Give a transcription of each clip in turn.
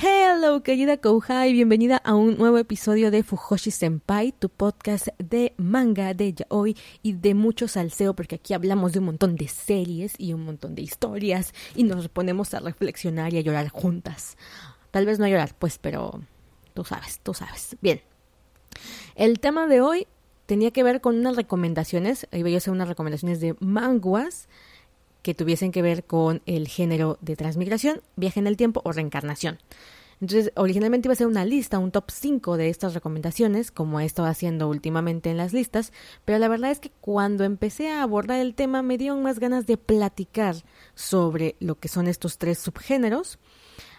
Hello, querida Kouhai, bienvenida a un nuevo episodio de Fujoshi Senpai, tu podcast de manga, de yaoi y de mucho salseo, porque aquí hablamos de un montón de series y un montón de historias y nos ponemos a reflexionar y a llorar juntas. Tal vez no a llorar, pues, pero tú sabes, tú sabes. Bien. El tema de hoy tenía que ver con unas recomendaciones, iba a hacer unas recomendaciones de manguas que tuviesen que ver con el género de transmigración, viaje en el tiempo o reencarnación. Entonces, originalmente iba a ser una lista, un top 5 de estas recomendaciones, como he estado haciendo últimamente en las listas, pero la verdad es que cuando empecé a abordar el tema me dieron más ganas de platicar sobre lo que son estos tres subgéneros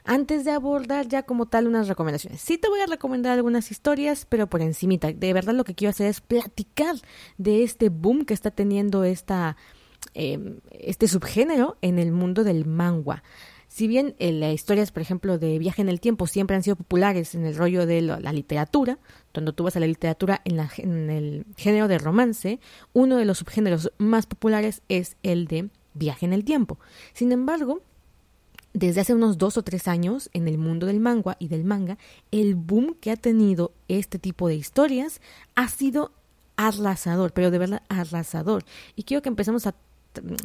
antes de abordar ya como tal unas recomendaciones. Sí te voy a recomendar algunas historias, pero por encimita. De verdad lo que quiero hacer es platicar de este boom que está teniendo esta eh, este subgénero en el mundo del manga. Si bien eh, las historias, por ejemplo, de viaje en el tiempo siempre han sido populares en el rollo de la, literatura, cuando tú vas a la literatura en, la, el género de romance, uno de los subgéneros más populares es el de viaje en el tiempo. Sin embargo, desde hace unos dos o tres años en el mundo del manga y del manga, el boom que ha tenido este tipo de historias ha sido arrasador, pero de verdad arrasador. Y quiero que empecemos a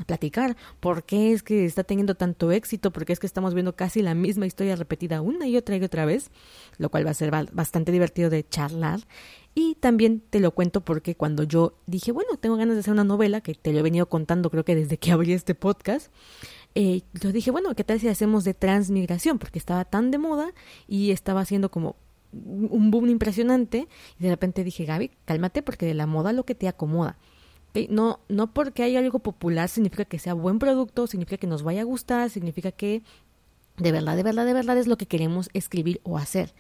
platicar por qué es que está teniendo tanto éxito, porque es que estamos viendo casi la misma historia repetida una y otra y otra vez, lo cual va a ser bastante divertido de charlar. Y también te lo cuento porque cuando yo dije, bueno, tengo ganas de hacer una novela, que te lo he venido contando creo que desde que abrí este podcast, eh, yo dije, bueno, ¿qué tal si hacemos de transmigración? Porque estaba tan de moda y estaba haciendo como un boom impresionante y de repente dije, Gaby, cálmate porque de la moda lo que te acomoda. No, no porque hay algo popular significa que sea buen producto, significa que nos vaya a gustar, significa que de verdad, de verdad, de verdad es lo que queremos escribir o hacer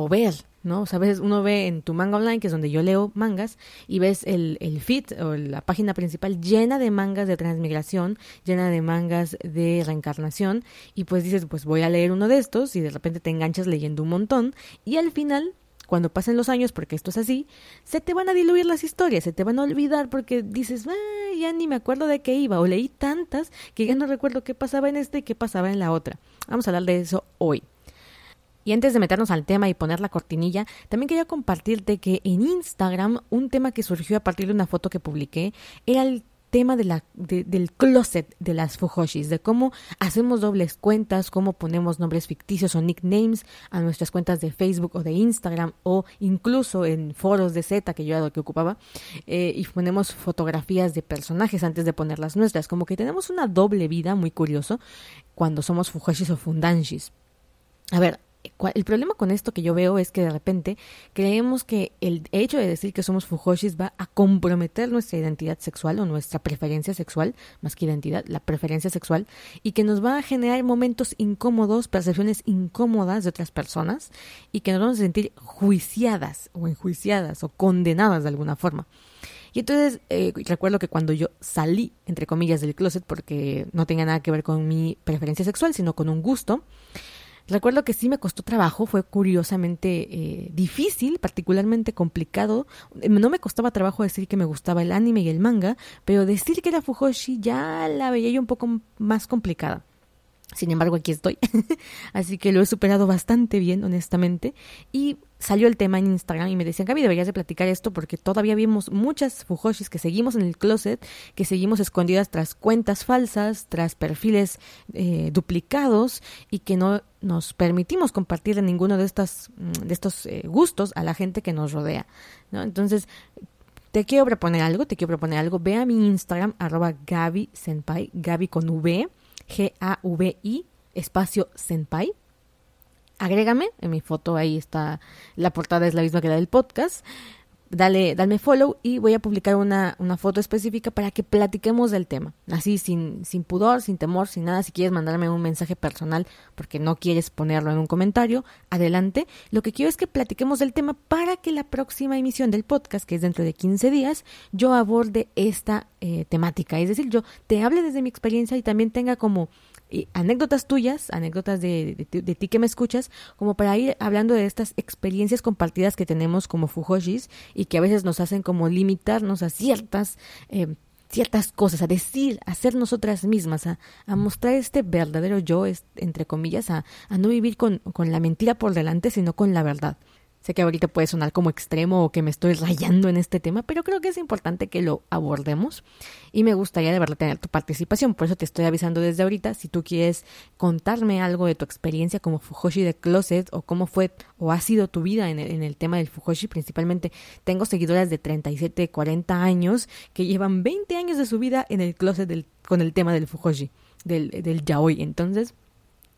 o ver, ¿no? Sabes, uno ve en tu manga online, que es donde yo leo mangas, y ves el, el feed o la página principal llena de mangas de transmigración, llena de mangas de reencarnación, y pues dices, pues voy a leer uno de estos, y de repente te enganchas leyendo un montón, y al final cuando pasen los años, porque esto es así, se te van a diluir las historias, se te van a olvidar porque dices, ah, ya ni me acuerdo de qué iba, o leí tantas que ya no recuerdo qué pasaba en este y qué pasaba en la otra. Vamos a hablar de eso hoy. Y antes de meternos al tema y poner la cortinilla, también quería compartirte que en Instagram un tema que surgió a partir de una foto que publiqué era el tema de la, del closet de las fujoshis, de cómo hacemos dobles cuentas, cómo ponemos nombres ficticios o nicknames a nuestras cuentas de Facebook o de Instagram o incluso en foros de Z que yo era lo que ocupaba eh, y ponemos fotografías de personajes antes de poner las nuestras, como que tenemos una doble vida muy curioso cuando somos fujoshis o fundanshis. A ver, el problema con esto que yo veo es que de repente creemos que el hecho de decir que somos fujoshis va a comprometer nuestra identidad sexual o nuestra preferencia sexual, más que identidad, la preferencia sexual, y que nos va a generar momentos incómodos, percepciones incómodas de otras personas, y que nos vamos a sentir juiciadas o enjuiciadas o condenadas de alguna forma. Y entonces eh, recuerdo que cuando yo salí, entre comillas, del closet, porque no tenía nada que ver con mi preferencia sexual, sino con un gusto, Recuerdo que sí me costó trabajo, fue curiosamente eh, difícil, particularmente complicado. No me costaba trabajo decir que me gustaba el anime y el manga, pero decir que era Fujoshi ya la veía yo un poco más complicada. Sin embargo, aquí estoy. Así que lo he superado bastante bien, honestamente. Y salió el tema en Instagram y me decían, Gaby, deberías de platicar esto porque todavía vimos muchas fujoshis que seguimos en el closet, que seguimos escondidas tras cuentas falsas, tras perfiles eh, duplicados y que no nos permitimos compartir ninguno de, estas, mm, de estos eh, gustos a la gente que nos rodea. ¿no? Entonces, te quiero proponer algo, te quiero proponer algo. Ve a mi Instagram, arroba Gaby Senpai, Gaby con V G-A-V-I, espacio Senpai. Agrégame, en mi foto ahí está, la portada es la misma que la del podcast. Dale, dale follow y voy a publicar una, una, foto específica para que platiquemos del tema. Así, sin, sin pudor, sin temor, sin nada. Si quieres mandarme un mensaje personal porque no quieres ponerlo en un comentario, adelante. Lo que quiero es que platiquemos del tema para que la próxima emisión del podcast, que es dentro de 15 días, yo aborde esta eh, temática. Es decir, yo te hable desde mi experiencia y también tenga como anécdotas tuyas, anécdotas de, de, ti que me escuchas, como para ir hablando de estas experiencias compartidas que tenemos como Fujoshis y que a veces nos hacen como limitarnos a ciertas, eh, ciertas cosas, a decir, a ser nosotras mismas, a, a mostrar este verdadero yo, entre comillas, a, a no vivir con, con la mentira por delante, sino con la verdad. Sé que ahorita puede sonar como extremo o que me estoy rayando en este tema, pero creo que es importante que lo abordemos y me gustaría de verdad tener tu participación. Por eso te estoy avisando desde ahorita. Si tú quieres contarme algo de tu experiencia como Fujoshi de Closet o cómo fue o ha sido tu vida en el, tema del Fujoshi, principalmente tengo seguidoras de 37, 40 años que llevan 20 años de su vida en el closet con el tema del Fujoshi, del, del yaoi. Entonces,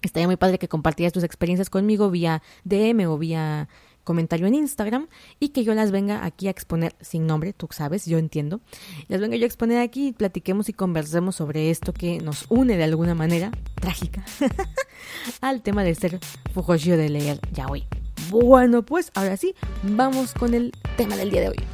estaría muy padre que compartieras tus experiencias conmigo vía DM o vía comentario en Instagram y que yo las venga aquí a exponer sin nombre, tú sabes, yo entiendo. Las venga yo a exponer aquí y platiquemos y conversemos sobre esto que nos une de alguna manera trágica al tema de ser Fujoshio de leer ya hoy. Bueno, pues ahora sí, vamos con el tema del día de hoy.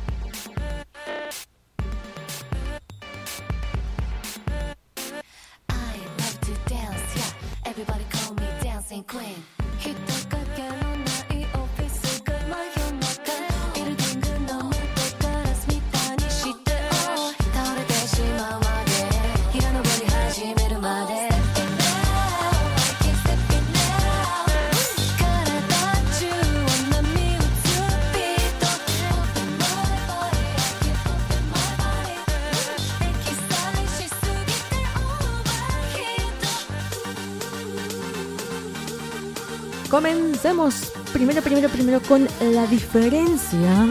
Comencemos primero, primero, primero con la diferencia,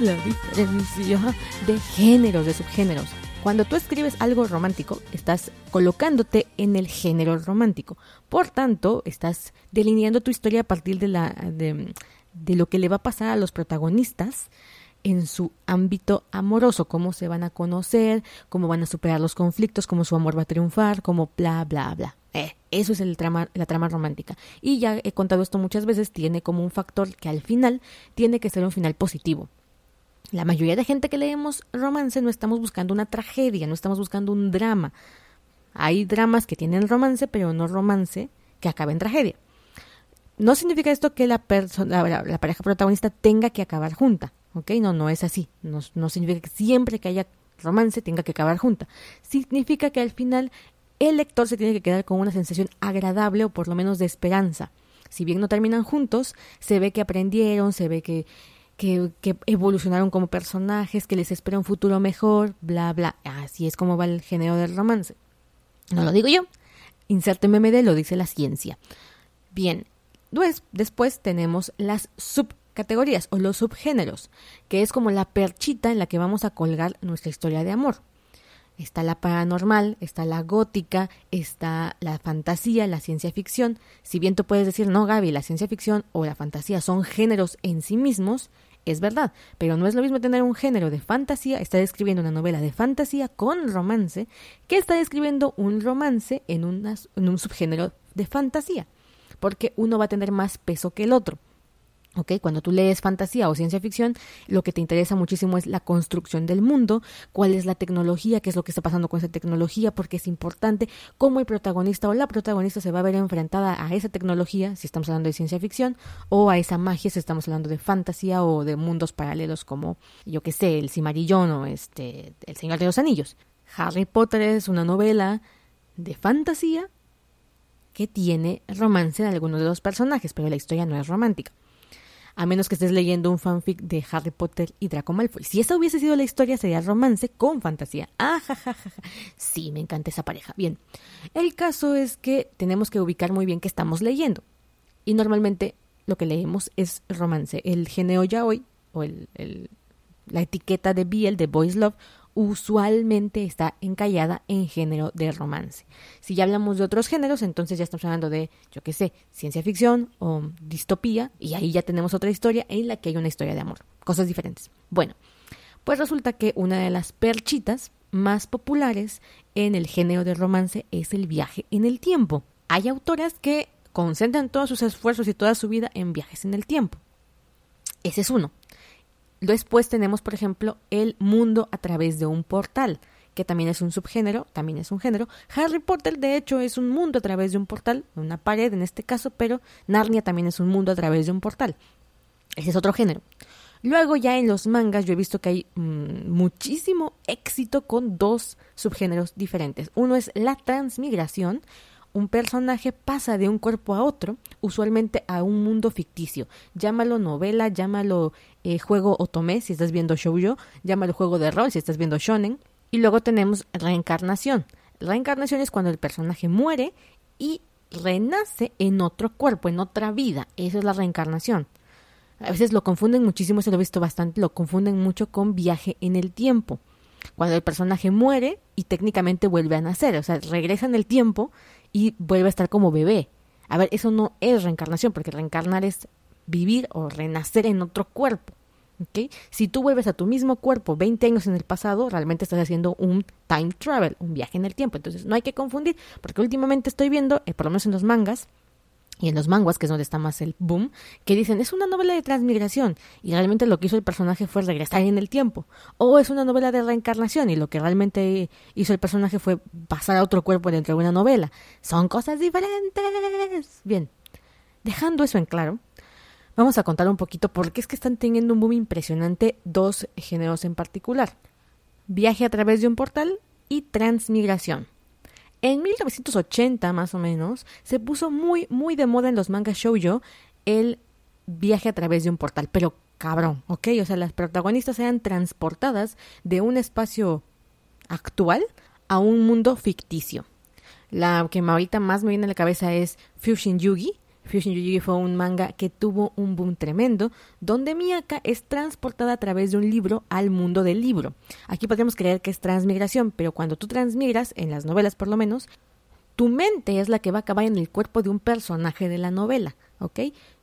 la diferencia de géneros, de subgéneros. Cuando tú escribes algo romántico, estás colocándote en el género romántico. Por tanto, estás delineando tu historia a partir de, la, de, de lo que le va a pasar a los protagonistas en su ámbito amoroso, cómo se van a conocer, cómo van a superar los conflictos, cómo su amor va a triunfar, cómo bla, bla, bla. Eh, eso es el trama, la trama romántica. Y ya he contado esto muchas veces, tiene como un factor que al final tiene que ser un final positivo. La mayoría de gente que leemos romance no estamos buscando una tragedia, no estamos buscando un drama. Hay dramas que tienen romance, pero no romance que acabe en tragedia. No significa esto que la, persona, la, pareja protagonista tenga que acabar junta, ¿ok? No, no es así. No, no significa que siempre que haya romance tenga que acabar junta. Significa que al final el lector se tiene que quedar con una sensación agradable o por lo menos de esperanza. Si bien no terminan juntos, se ve que aprendieron, se ve que, que, evolucionaron como personajes, que les espera un futuro mejor, bla, bla. Así es como va el género del romance. No lo digo yo. Inserte MMD, lo dice la ciencia. Bien, después tenemos las subcategorías o los subgéneros, que es como la perchita en la que vamos a colgar nuestra historia de amor. Está la paranormal, está la gótica, está la fantasía, la ciencia ficción. Si bien tú puedes decir, no, Gaby, la ciencia ficción o la fantasía son géneros en sí mismos, es verdad, pero no es lo mismo tener un género de fantasía, está describiendo una novela de fantasía con romance, que está describiendo un romance en un subgénero de fantasía, porque uno va a tener más peso que el otro. Okay, cuando tú lees fantasía o ciencia ficción, lo que te interesa muchísimo es la construcción del mundo, cuál es la tecnología, qué es lo que está pasando con esa tecnología, porque es importante cómo el protagonista o la protagonista se va a ver enfrentada a esa tecnología, si estamos hablando de ciencia ficción, o a esa magia, si estamos hablando de fantasía o de mundos paralelos como, yo que sé, el Cimarillón o este, el Señor de los Anillos. Harry Potter es una novela de fantasía que tiene romance de algunos de los personajes, pero la historia no es romántica a menos que estés leyendo un fanfic de Harry Potter y Draco Malfoy. Si esa hubiese sido la historia, sería romance con fantasía. Ah, Sí, me encanta esa pareja. Bien, el caso es que tenemos que ubicar muy bien qué estamos leyendo. Y normalmente lo que leemos es romance. El género ya hoy, o el, la etiqueta de Biel, de Boys Love, usualmente está encallada en género de romance. Si ya hablamos de otros géneros, entonces ya estamos hablando de, yo qué sé, ciencia ficción o distopía, y ahí ya tenemos otra historia en la que hay una historia de amor, cosas diferentes. Bueno, pues resulta que una de las perchitas más populares en el género de romance es el viaje en el tiempo. Hay autoras que concentran todos sus esfuerzos y toda su vida en viajes en el tiempo. Ese es uno. Después tenemos, por ejemplo, el mundo a través de un portal, que también es un subgénero, también es un género. Harry Potter, de hecho, es un mundo a través de un portal, una pared en este caso, pero Narnia también es un mundo a través de un portal. Ese es otro género. Luego ya en los mangas yo he visto que hay mm, muchísimo éxito con dos subgéneros diferentes. Uno es la transmigración, un personaje pasa de un cuerpo a otro, usualmente a un mundo ficticio. Llámalo novela, llámalo eh, juego otome si estás viendo shoujo, llámalo juego de rol si estás viendo shonen. Y luego tenemos reencarnación. Reencarnación es cuando el personaje muere y renace en otro cuerpo, en otra vida. Esa es la reencarnación. A veces lo confunden muchísimo, se lo he visto bastante, lo confunden mucho con viaje en el tiempo. Cuando el personaje muere y técnicamente vuelve a nacer, o sea, regresa en el tiempo y vuelve a estar como bebé. A ver, eso no es reencarnación, porque reencarnar es vivir o renacer en otro cuerpo. ¿okay? Si tú vuelves a tu mismo cuerpo 20 años en el pasado, realmente estás haciendo un time travel, un viaje en el tiempo. Entonces no hay que confundir, porque últimamente estoy viendo, eh, por lo menos en los mangas, y en los manguas, que es donde está más el boom, que dicen es una novela de transmigración y realmente lo que hizo el personaje fue regresar en el tiempo. O es una novela de reencarnación y lo que realmente hizo el personaje fue pasar a otro cuerpo dentro de una novela. Son cosas diferentes. Bien, dejando eso en claro, vamos a contar un poquito por qué es que están teniendo un boom impresionante dos géneros en particular. Viaje a través de un portal y transmigración. En 1980 más o menos se puso muy muy de moda en los mangas shoujo el viaje a través de un portal, pero cabrón, ¿ok? O sea, las protagonistas eran transportadas de un espacio actual a un mundo ficticio. La que ahorita más me viene a la cabeza es Fusion Yugi, Fusion Yugi fue un manga que tuvo un boom tremendo, donde Miyaka es transportada a través de un libro al mundo del libro. Aquí podríamos creer que es transmigración, pero cuando tú transmigras, en las novelas por lo menos, tu mente es la que va a acabar en el cuerpo de un personaje de la novela, ¿ok?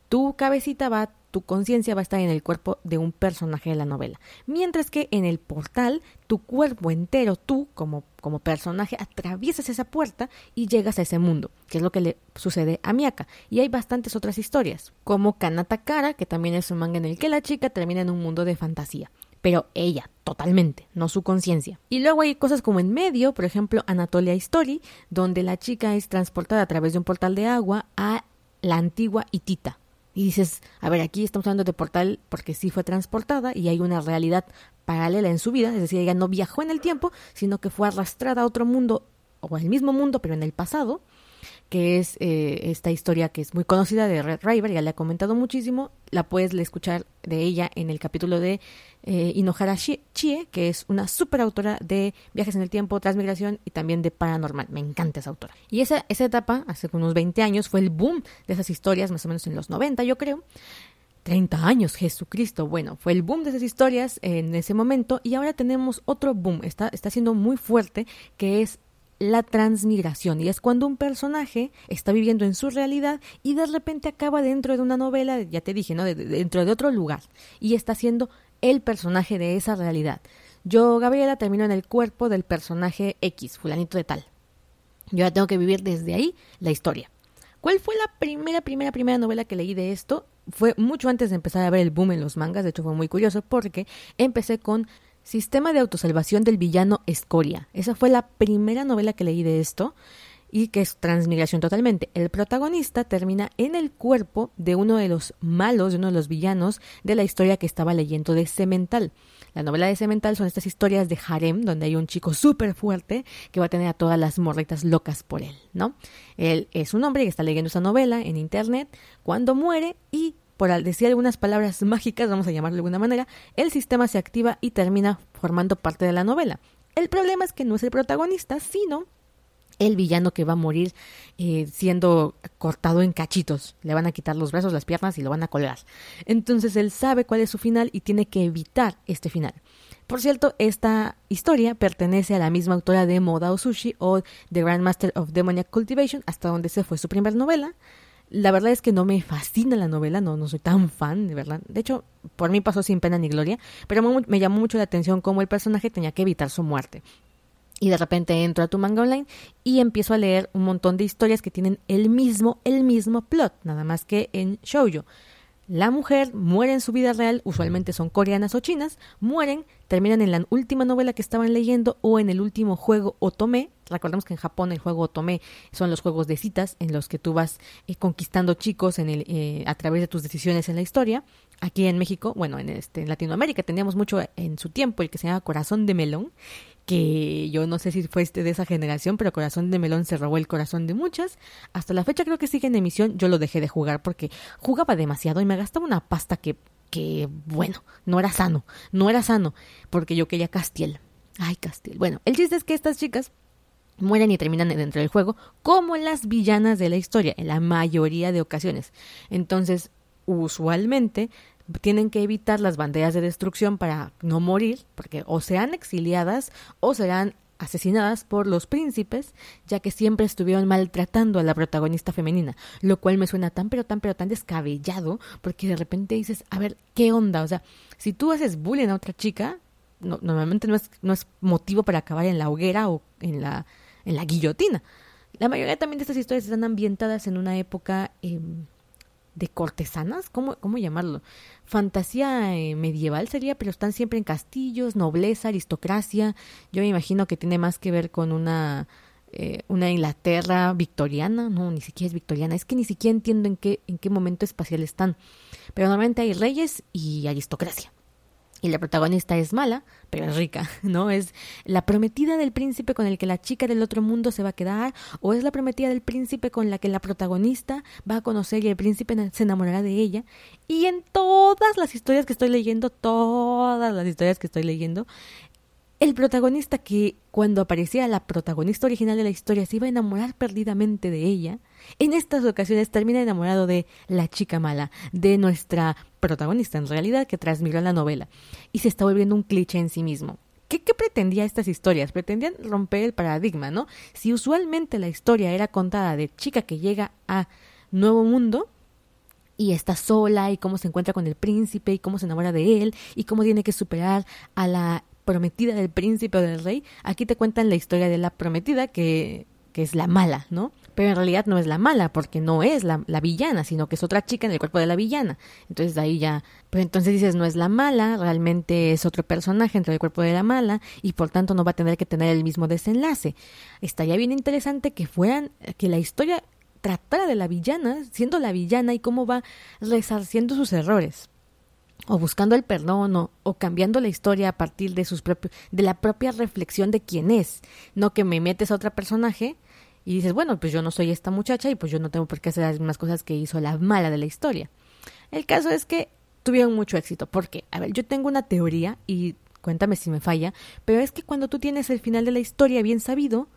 Tu cabecita va tu conciencia va a estar en el cuerpo de un personaje de la novela. Mientras que en el portal, tu cuerpo entero, tú como, como personaje, atraviesas esa puerta y llegas a ese mundo, que es lo que le sucede a Miyaka. Y hay bastantes otras historias, como Kanata Kara, que también es un manga en el que la chica termina en un mundo de fantasía pero ella, totalmente, no su conciencia. Y luego hay cosas como en medio, por ejemplo, Anatolia Story, donde la chica es transportada a través de un portal de agua a la antigua Itita, y dices, a ver, aquí estamos hablando de portal porque sí fue transportada y hay una realidad paralela en su vida, es decir, ella no viajó en el tiempo, sino que fue arrastrada a otro mundo o al mismo mundo, pero en el pasado, que es eh, esta historia que es muy conocida de Red River, ya le he comentado muchísimo, la puedes escuchar de ella en el capítulo de eh, Inohara Chie, que es una super autora de viajes en el tiempo, transmigración y también de paranormal. Me encanta esa autora. Y esa, esa etapa, hace unos 20 años, fue el boom de esas historias, más o menos en los 90, yo creo. 30 años, Jesucristo. Bueno, fue el boom de esas historias en ese momento y ahora tenemos otro boom, está, está siendo muy fuerte, que es la transmigración y es cuando un personaje está viviendo en su realidad y de repente acaba dentro de una novela, ya te dije, ¿no? dentro de otro lugar y está siendo el personaje de esa realidad. Yo, Gabriela, termino en el cuerpo del personaje X, fulanito de tal. Yo ya tengo que vivir desde ahí la historia. ¿Cuál fue la primera, primera, primera novela que leí de esto? Fue mucho antes de empezar a ver el boom en los mangas, de hecho fue muy curioso porque empecé con Sistema de autosalvación del villano Escoria. Esa fue la primera novela que leí de esto y que es transmigración totalmente. El protagonista termina en el cuerpo de uno de los malos, de uno de los villanos de la historia que estaba leyendo de Cemental. La novela de Cemental son estas historias de harem, donde hay un chico súper fuerte que va a tener a todas las morritas locas por él, ¿no? Él es un hombre que está leyendo esa novela en internet cuando muere y por decir algunas palabras mágicas, vamos a llamarlo de alguna manera, el sistema se activa y termina formando parte de la novela. El problema es que no es el protagonista, sino el villano que va a morir eh, siendo cortado en cachitos. Le van a quitar los brazos, las piernas y lo van a colgar. Entonces él sabe cuál es su final y tiene que evitar este final. Por cierto, esta historia pertenece a la misma autora de Modao Sushi o The Grandmaster of Demoniac Cultivation, hasta donde se fue su primera novela. La verdad es que no me fascina la novela, no, no soy tan fan, de verdad. De hecho, por mí pasó sin pena ni gloria, pero me llamó mucho la atención cómo el personaje tenía que evitar su muerte y de repente entro a tu manga online y empiezo a leer un montón de historias que tienen el mismo, el mismo plot, nada más que en shoujo. La mujer muere en su vida real, usualmente son coreanas o chinas, mueren, terminan en la última novela que estaban leyendo o en el último juego Otome. Recordemos que en Japón el juego Otome son los juegos de citas en los que tú vas eh, conquistando chicos en el, eh, a través de tus decisiones en la historia. Aquí en México, bueno, en, este, en Latinoamérica teníamos mucho en su tiempo el que se llama Corazón de Melón, que yo no sé si fue este de esa generación, pero Corazón de Melón se robó el corazón de muchas. Hasta la fecha creo que sigue en emisión. Yo lo dejé de jugar porque jugaba demasiado y me gastaba una pasta que, que bueno, no era sano, no era sano, porque yo quería Castiel. Ay, Castiel. Bueno, el chiste es que estas chicas mueren y terminan dentro del juego como las villanas de la historia, en la mayoría de ocasiones. Entonces, usualmente tienen que evitar las banderas de destrucción para no morir, porque o sean exiliadas o serán asesinadas por los príncipes, ya que siempre estuvieron maltratando a la protagonista femenina, lo cual me suena tan pero tan pero tan descabellado, porque de repente dices, a ver, ¿qué onda? O sea, si tú haces bullying a otra chica, normalmente no es, no es motivo para acabar en la hoguera o en la, en la guillotina. La mayoría también de estas historias están ambientadas en una época em, de cortesanas, ¿cómo, cómo llamarlo? Fantasía eh, medieval sería, pero están siempre en castillos, nobleza, aristocracia. Yo me imagino que tiene más que ver con una, eh, una Inglaterra victoriana, no, ni siquiera es victoriana, es que ni siquiera entiendo en qué, en qué momento espacial están. Pero normalmente hay reyes y aristocracia y la protagonista es mala, pero es rica, ¿no? Es la prometida del príncipe con el que la chica del otro mundo se va a quedar, o es la prometida del príncipe con la que la protagonista va a conocer y el príncipe se enamorará de ella. Y en todas las historias que estoy leyendo, todas las historias que estoy leyendo, el protagonista que cuando aparecía la protagonista original de la historia se iba a enamorar perdidamente de ella, en estas ocasiones termina enamorado de la chica mala, de nuestra protagonista en realidad que transmitió la novela, y se está volviendo un cliché en sí mismo. ¿Qué, ¿Qué, pretendía estas historias? Pretendían romper el paradigma, ¿no? Si usualmente la historia era contada de chica que llega a Nuevo Mundo, y está sola y cómo se encuentra con el príncipe y cómo se enamora de él y cómo tiene que superar a la prometida del príncipe o del rey, aquí te cuentan la historia de la prometida que, que es la mala, ¿no? Pero en realidad no es la mala, porque no es la, la, villana, sino que es otra chica en el cuerpo de la villana. Entonces ahí ya, pero entonces dices, no es la mala, realmente es otro personaje dentro del cuerpo de la mala, y por tanto no va a tener que tener el mismo desenlace. Estaría bien interesante que fueran, que la historia tratara de la villana, siendo la villana y cómo va resarciendo sus errores o buscando el perdón o, cambiando la historia a partir de sus propios de la propia reflexión de quién es, no que me metes a otro personaje y dices, bueno, pues yo no soy esta muchacha y pues yo no tengo por qué hacer las mismas cosas que hizo la mala de la historia. El caso es que tuvieron mucho éxito, porque, a ver, yo tengo una teoría y cuéntame si me falla, pero es que cuando tú tienes el final de la historia bien sabido,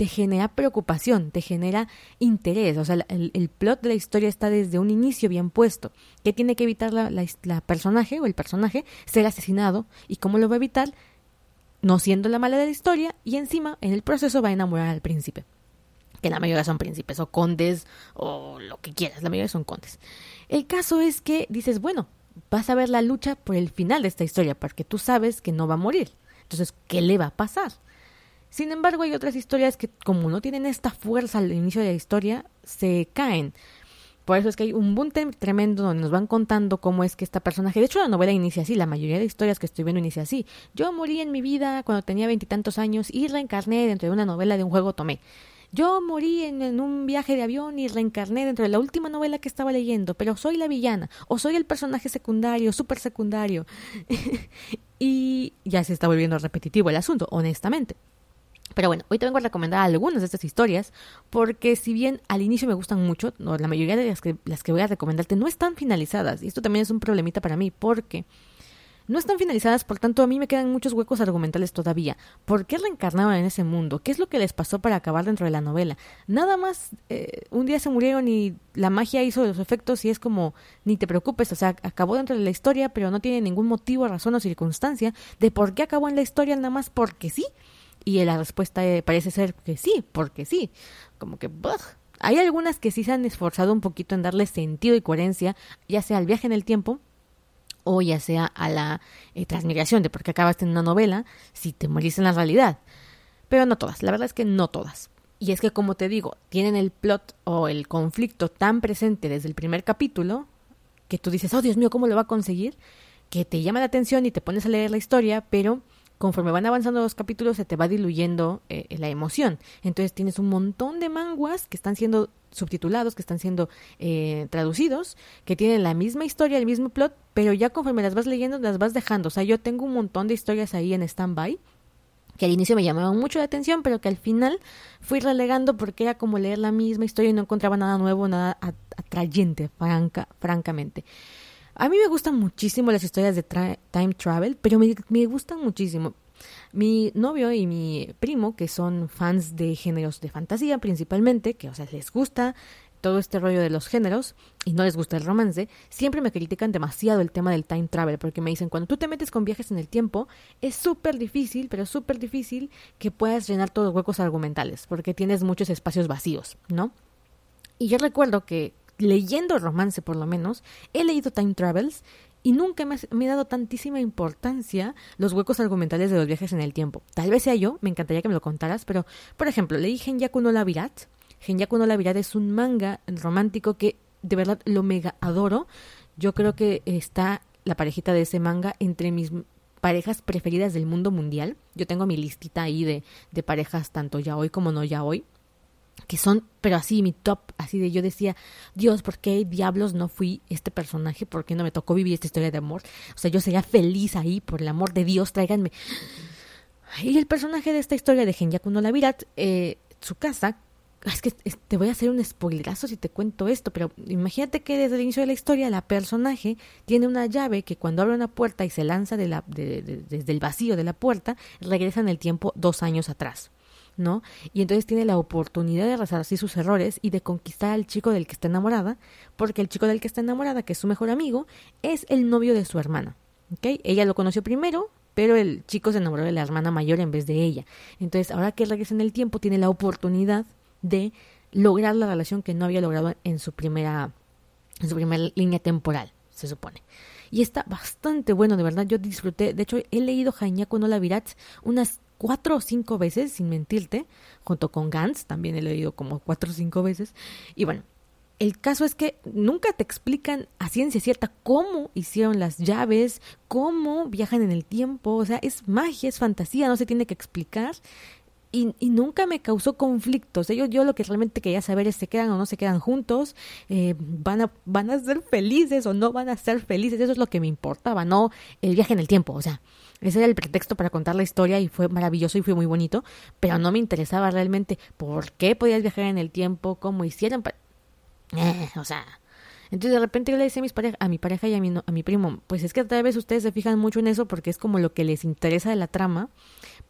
te genera preocupación, te genera interés. O sea, el, plot de la historia está desde un inicio bien puesto. ¿Qué tiene que evitar la, la, personaje o el personaje? Ser asesinado. ¿Y cómo lo va a evitar? No siendo la mala de la historia y encima en el proceso va a enamorar al príncipe. Que la mayoría son príncipes o condes o lo que quieras, la mayoría son condes. El caso es que dices, bueno, vas a ver la lucha por el final de esta historia porque tú sabes que no va a morir. Entonces, ¿qué le va a pasar? Sin embargo, hay otras historias que, como no tienen esta fuerza al inicio de la historia, se caen. Por eso es que hay un boom tremendo donde nos van contando cómo es que esta personaje. De hecho, la novela inicia así, la mayoría de historias que estoy viendo inicia así. Yo morí en mi vida cuando tenía veintitantos años y reencarné dentro de una novela de un juego tomé. Yo morí en, en, un viaje de avión y reencarné dentro de la última novela que estaba leyendo, pero soy la villana, o soy el personaje secundario, súper secundario. y ya se está volviendo repetitivo el asunto, honestamente. Pero bueno, hoy te vengo a recomendar algunas de estas historias, porque si bien al inicio me gustan mucho, no, la mayoría de las que, las que voy a recomendarte no están finalizadas, y esto también es un problemita para mí, porque no están finalizadas, por tanto a mí me quedan muchos huecos argumentales todavía. ¿Por qué reencarnaban en ese mundo? ¿Qué es lo que les pasó para acabar dentro de la novela? Nada más, eh, un día se murieron y la magia hizo los efectos y es como, ni te preocupes, o sea, acabó dentro de la historia, pero no tiene ningún motivo, razón o circunstancia de por qué acabó en la historia nada más porque sí. Y la respuesta eh, parece ser que sí, porque sí. Como que, hay algunas que sí se han esforzado un poquito en darle sentido y coherencia, ya sea al viaje en el tiempo, o ya sea a la eh, transmigración de por qué acabaste en una novela si te moriste en la realidad. Pero no todas, la verdad es que no todas. Y es que, como te digo, tienen el plot o el conflicto tan presente desde el primer capítulo que tú dices, oh Dios mío, ¿cómo lo va a conseguir? Que te llama la atención y te pones a leer la historia, pero conforme van avanzando los capítulos se te va diluyendo eh, la emoción. Entonces tienes un montón de manguas que están siendo subtitulados, que están siendo eh, traducidos, que tienen la misma historia, el mismo plot, pero ya conforme las vas leyendo las vas dejando. O sea, yo tengo un montón de historias ahí en stand-by que al inicio me llamaban mucho la atención, pero que al final fui relegando porque era como leer la misma historia y no encontraba nada nuevo, nada atrayente, franca, francamente. A mí me gustan muchísimo las historias de time travel, pero me, me gustan muchísimo. Mi novio y mi primo, que son fans de géneros de fantasía principalmente, que o sea, les gusta todo este rollo de los géneros y no les gusta el romance, siempre me critican demasiado el tema del time travel, porque me dicen, cuando tú te metes con viajes en el tiempo, es súper difícil, pero súper difícil que puedas llenar todos los huecos argumentales, porque tienes muchos espacios vacíos, ¿no? Y yo recuerdo que leyendo romance por lo menos, he leído Time Travels y nunca me, he dado tantísima importancia los huecos argumentales de los viajes en el tiempo. Tal vez sea yo, me encantaría que me lo contaras, pero, por ejemplo, leí Genyaku no Labirat. Genyaku no Labirat es un manga romántico que de verdad lo mega adoro. Yo creo que está la parejita de ese manga entre mis parejas preferidas del mundo mundial. Yo tengo mi listita ahí de, de parejas tanto ya hoy como no ya hoy que son, pero así, mi top, así de yo decía, Dios, ¿por qué diablos no fui este personaje? ¿Por qué no me tocó vivir esta historia de amor? O sea, yo sería feliz ahí, por el amor de Dios, tráiganme. Y el personaje de esta historia de Genyaku no Labirat, eh, su casa, es que te voy a hacer un spoilerazo si te cuento esto, pero imagínate que desde el inicio de la historia la personaje tiene una llave que cuando abre una puerta y se lanza de la, desde el vacío de la puerta, regresa en el tiempo dos años atrás. ¿No? Y entonces tiene la oportunidad de resarcir sus errores y de conquistar al chico del que está enamorada, porque el chico del que está enamorada, que es su mejor amigo, es el novio de su hermana, ¿ok? Ella lo conoció primero, pero el chico se enamoró de la hermana mayor en vez de ella. Entonces, ahora que regresa en el tiempo, tiene la oportunidad de lograr la relación que no había logrado en su primera, en su primera línea temporal, se supone. Y está bastante bueno, de verdad. Yo disfruté. De hecho, he leído Jañaco no la Virats unas cuatro o cinco veces, sin mentirte, junto con Gantz, también he leído como cuatro o cinco veces. Y bueno, el caso es que nunca te explican a ciencia cierta cómo hicieron las llaves, cómo viajan en el tiempo, o sea, es magia, es fantasía, no se tiene que explicar. Y, y, nunca me causó conflictos. Yo, yo lo que realmente quería saber es se quedan o no se quedan juntos, eh, van, a, van a ser felices o no van a ser felices. Eso es lo que me importaba, no el viaje en el tiempo. O sea, ese era el pretexto para contar la historia y fue maravilloso y fue muy bonito, pero no me interesaba realmente por qué podías viajar en el tiempo, cómo hicieron. Eh, o sea, entonces de repente yo le decía a, mis pareja, a mi pareja y a mi, a mi primo, pues es que tal vez ustedes se fijan mucho en eso porque es como lo que les interesa de la trama,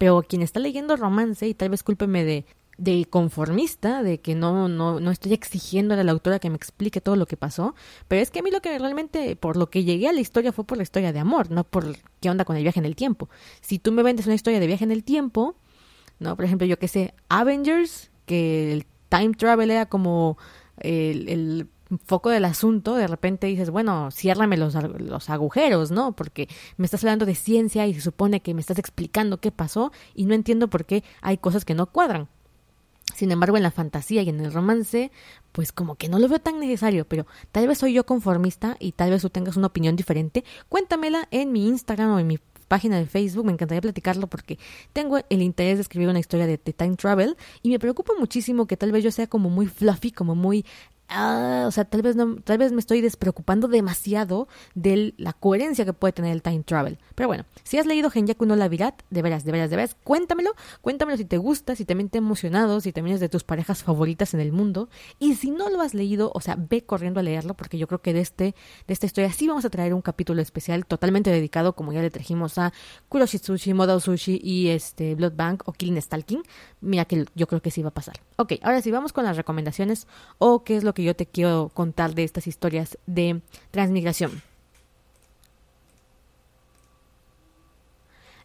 pero quien está leyendo romance, y tal vez cúlpeme de, de conformista, de que no, no, no estoy exigiendo a la autora que me explique todo lo que pasó, pero es que a mí lo que realmente, por lo que llegué a la historia fue por la historia de amor, no por qué onda con el viaje en el tiempo. Si tú me vendes una historia de viaje en el tiempo, ¿no? Por ejemplo, yo que sé, Avengers, que el time travel era como el, el foco del asunto, de repente dices, bueno, ciérrame los, los agujeros, ¿no? Porque me estás hablando de ciencia y se supone que me estás explicando qué pasó y no entiendo por qué hay cosas que no cuadran. Sin embargo, en la fantasía y en el romance, pues como que no lo veo tan necesario, pero tal vez soy yo conformista y tal vez tú tengas una opinión diferente. Cuéntamela en mi Instagram o en mi página de Facebook, me encantaría platicarlo porque tengo el interés de escribir una historia de, time travel y me preocupa muchísimo que tal vez yo sea como muy fluffy, como muy ah, o sea, tal vez, no, tal vez me estoy despreocupando demasiado de la coherencia que puede tener el time travel. Pero bueno, si has leído Genyaku no Lavirat, de veras, de veras, de veras, cuéntamelo, cuéntamelo si te gusta, si también te ha emocionado, si también es de tus parejas favoritas en el mundo. Y si no lo has leído, o sea, ve corriendo a leerlo, porque yo creo que de, este, de esta historia sí vamos a traer un capítulo especial totalmente dedicado, como ya le trajimos a Kuroshitsushi, Model Sushi y este Blood Bank o Killing Stalking. Mira que yo creo que sí va a pasar. Ok, ahora sí vamos con las recomendaciones o qué es lo que yo te quiero contar de estas historias de transmigración.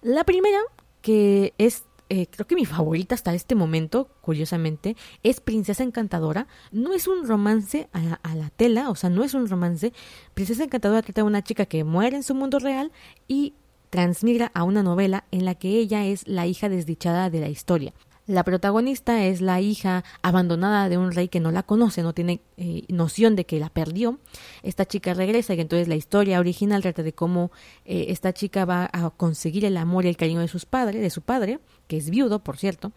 La primera, que es eh, creo que mi favorita hasta este momento, curiosamente, es Princesa Encantadora. No es un romance a la, tela, o sea, no es un romance. Princesa Encantadora trata de una chica que muere en su mundo real y transmigra a una novela en la que ella es la hija desdichada de la historia. La protagonista es la hija abandonada de un rey que no la conoce, no tiene eh, noción de que la perdió. Esta chica regresa y entonces la historia original trata de cómo eh, esta chica va a conseguir el amor y el cariño de sus padres, de su padre, que es viudo, por cierto,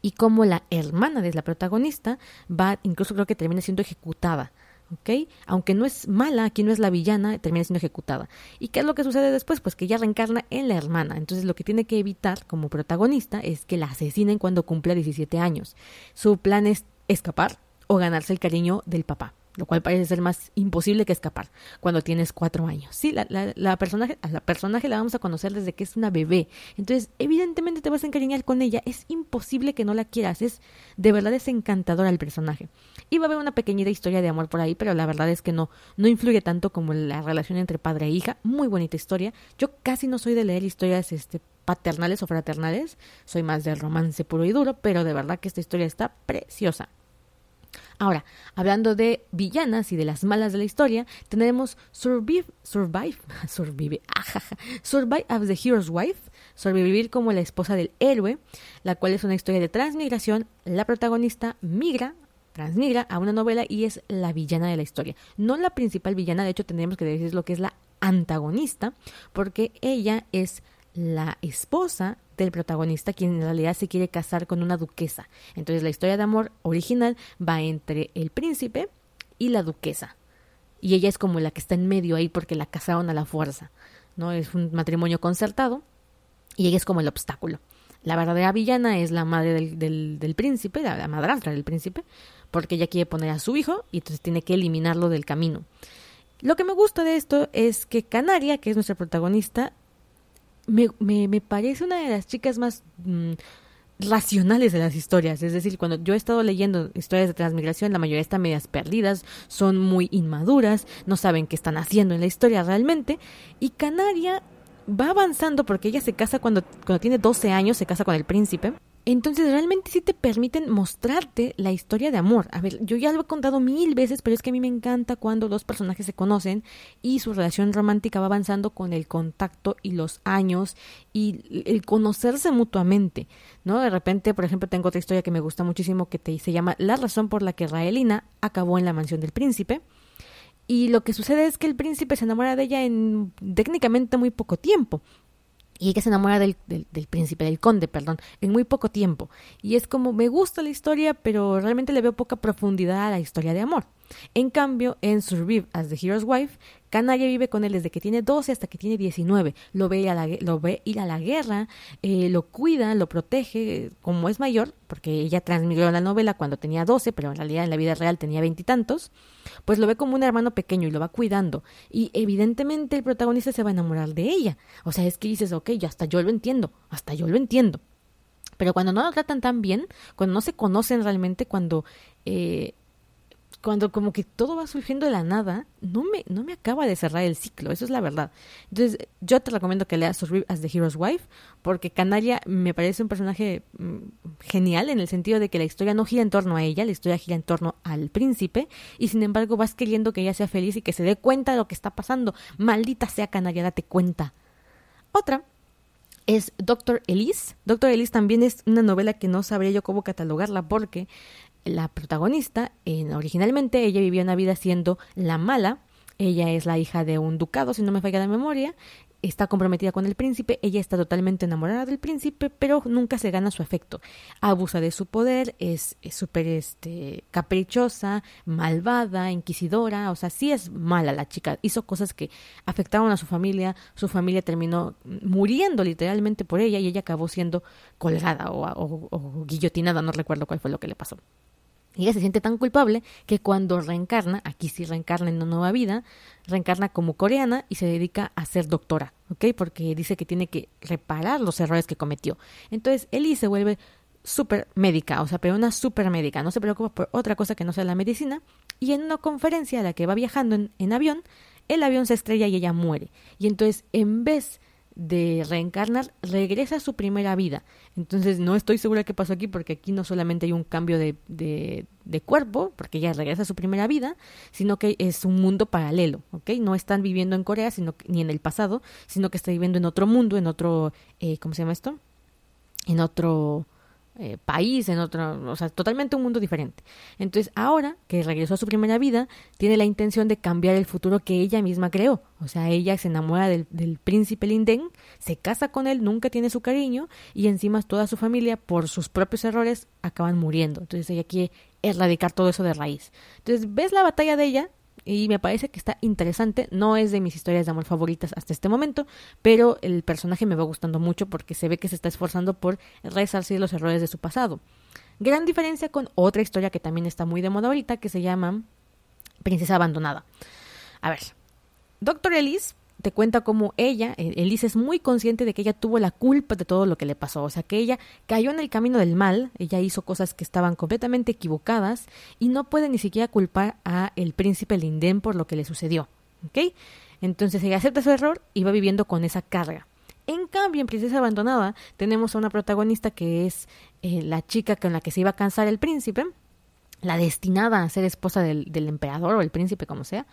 y cómo la hermana de la protagonista va, incluso creo que termina siendo ejecutada ¿ok? Aunque no es mala, aquí no es la villana, termina siendo ejecutada. ¿Y qué es lo que sucede después? Pues que ella reencarna en la hermana. Entonces lo que tiene que evitar como protagonista es que la asesinen cuando cumpla 17 años. Su plan es escapar o ganarse el cariño del papá lo cual parece ser más imposible que escapar cuando tienes cuatro años. Sí, la, la, personaje, a la personaje la vamos a conocer desde que es una bebé. Entonces, evidentemente te vas a encariñar con ella. Es imposible que no la quieras. Es de verdad es encantadora el personaje. Y va a haber una pequeñita historia de amor por ahí, pero la verdad es que no, no influye tanto como la relación entre padre e hija. Muy bonita historia. Yo casi no soy de leer historias este, paternales o fraternales. Soy más del romance puro y duro, pero de verdad que esta historia está preciosa. Ahora, hablando de villanas y de las malas de la historia, tenemos Survive, Survive, Survive, Survive as the Hero's Wife, sobrevivir como la esposa del héroe, la cual es una historia de transmigración. La protagonista migra, transmigra a una novela y es la villana de la historia. No la principal villana, de hecho tendríamos que decir lo que es la antagonista, porque ella es la esposa del protagonista, quien en realidad se quiere casar con una duquesa. Entonces la historia de amor original va entre el príncipe y la duquesa. Y ella es como la que está en medio ahí porque la casaron a la fuerza. ¿no? Es un matrimonio concertado y ella es como el obstáculo. La verdadera villana es la madre del, del, príncipe, la, la madrastra del príncipe, porque ella quiere poner a su hijo y entonces tiene que eliminarlo del camino. Lo que me gusta de esto es que Canaria, que es nuestra protagonista, me, me, me parece una de las chicas más mm, racionales de las historias. Es decir, cuando yo he estado leyendo historias de transmigración, la mayoría están medias perdidas, son muy inmaduras, no saben qué están haciendo en la historia realmente. Y Canaria va avanzando porque ella se casa cuando, cuando tiene 12 años, se casa con el príncipe. Entonces realmente sí te permiten mostrarte la historia de amor. A ver, yo ya lo he contado mil veces, pero es que a mí me encanta cuando dos personajes se conocen y su relación romántica va avanzando con el contacto y los años y el conocerse mutuamente, ¿no? De repente, por ejemplo, tengo otra historia que me gusta muchísimo que te, se llama La razón por la que Raelina acabó en la mansión del príncipe. Y lo que sucede es que el príncipe se enamora de ella en técnicamente muy poco tiempo y ella se enamora del, del, príncipe, del conde, perdón, en muy poco tiempo. Y es como, me gusta la historia, pero realmente le veo poca profundidad a la historia de amor. En cambio, en Survive as the Hero's Wife, Canalla vive con él desde que tiene 12 hasta que tiene 19. Lo ve, a la, lo ve ir a la guerra, eh, lo cuida, lo protege, como es mayor, porque ella transmitió la novela cuando tenía 12, pero en realidad en la vida real tenía veintitantos, pues lo ve como un hermano pequeño y lo va cuidando. Y evidentemente el protagonista se va a enamorar de ella. O sea, es que dices, ok, ya hasta yo lo entiendo, hasta yo lo entiendo. Pero cuando no lo tratan tan bien, cuando no se conocen realmente, cuando eh, cuando como que todo va surgiendo de la nada, no me, no me acaba de cerrar el ciclo, eso es la verdad. Entonces, yo te recomiendo que leas Survive as the Hero's Wife, porque Canaria me parece un personaje mm, genial en el sentido de que la historia no gira en torno a ella, la historia gira en torno al príncipe, y sin embargo vas queriendo que ella sea feliz y que se dé cuenta de lo que está pasando. Maldita sea Canaria, date cuenta. Otra es Doctor Elise. Doctor Elise también es una novela que no sabría yo cómo catalogarla porque la protagonista, en, originalmente ella vivía una vida siendo la mala, ella es la hija de un ducado, si no me falla la memoria, está comprometida con el príncipe, ella está totalmente enamorada del príncipe, pero nunca se gana su afecto. Abusa de su poder, es súper este, caprichosa, malvada, inquisidora, o sea, sí es mala la chica. Hizo cosas que afectaron a su familia, su familia terminó muriendo literalmente por ella y ella acabó siendo colgada o, o guillotinada, no recuerdo cuál fue lo que le pasó. Y ella se siente tan culpable que cuando reencarna, aquí sí reencarna en una nueva vida, reencarna como coreana y se dedica a ser doctora, ¿ok? Porque dice que tiene que reparar los errores que cometió. Entonces, Ellie se vuelve súper médica, o sea, pero una súper médica, no se preocupa por otra cosa que no sea la medicina. Y en una conferencia a la que va viajando en, en avión, el avión se estrella y ella muere. Y entonces, en vez de reencarnar, regresa a su primera vida. Entonces no estoy segura qué pasó aquí porque aquí no solamente hay un cambio de, de, de, cuerpo, porque ella regresa a su primera vida, sino que es un mundo paralelo, ¿ok? No están viviendo en Corea sino, ni en el pasado, sino que está viviendo en otro mundo, en otro, eh, ¿cómo se llama esto? En otro eh, país, en otro, o sea, totalmente un mundo diferente. Entonces, ahora que regresó a su primera vida, tiene la intención de cambiar el futuro que ella misma creó. O sea, ella se enamora del, del príncipe Linden, se casa con él, nunca tiene su cariño y encima toda su familia, por sus propios errores, acaban muriendo. Entonces, ella quiere erradicar todo eso de raíz. Entonces, ves la batalla de ella y me parece que está interesante. No es de mis historias de amor favoritas hasta este momento, pero el personaje me va gustando mucho porque se ve que se está esforzando por resarcir los errores de su pasado. Gran diferencia con otra historia que también está muy de moda ahorita que se llama Princesa Abandonada. A ver, Doctor Ellis te cuenta cómo ella, eh, Elise, es muy consciente de que ella tuvo la culpa de todo lo que le pasó. O sea, que ella cayó en el camino del mal, ella hizo cosas que estaban completamente equivocadas y no puede ni siquiera culpar a el príncipe Linden por lo que le sucedió. ¿Ok? Entonces ella acepta su error y va viviendo con esa carga. En cambio, en Princesa Abandonada tenemos a una protagonista que es eh, la chica con la que se iba a cansar el príncipe, la destinada a ser esposa del, del emperador o el príncipe, como sea,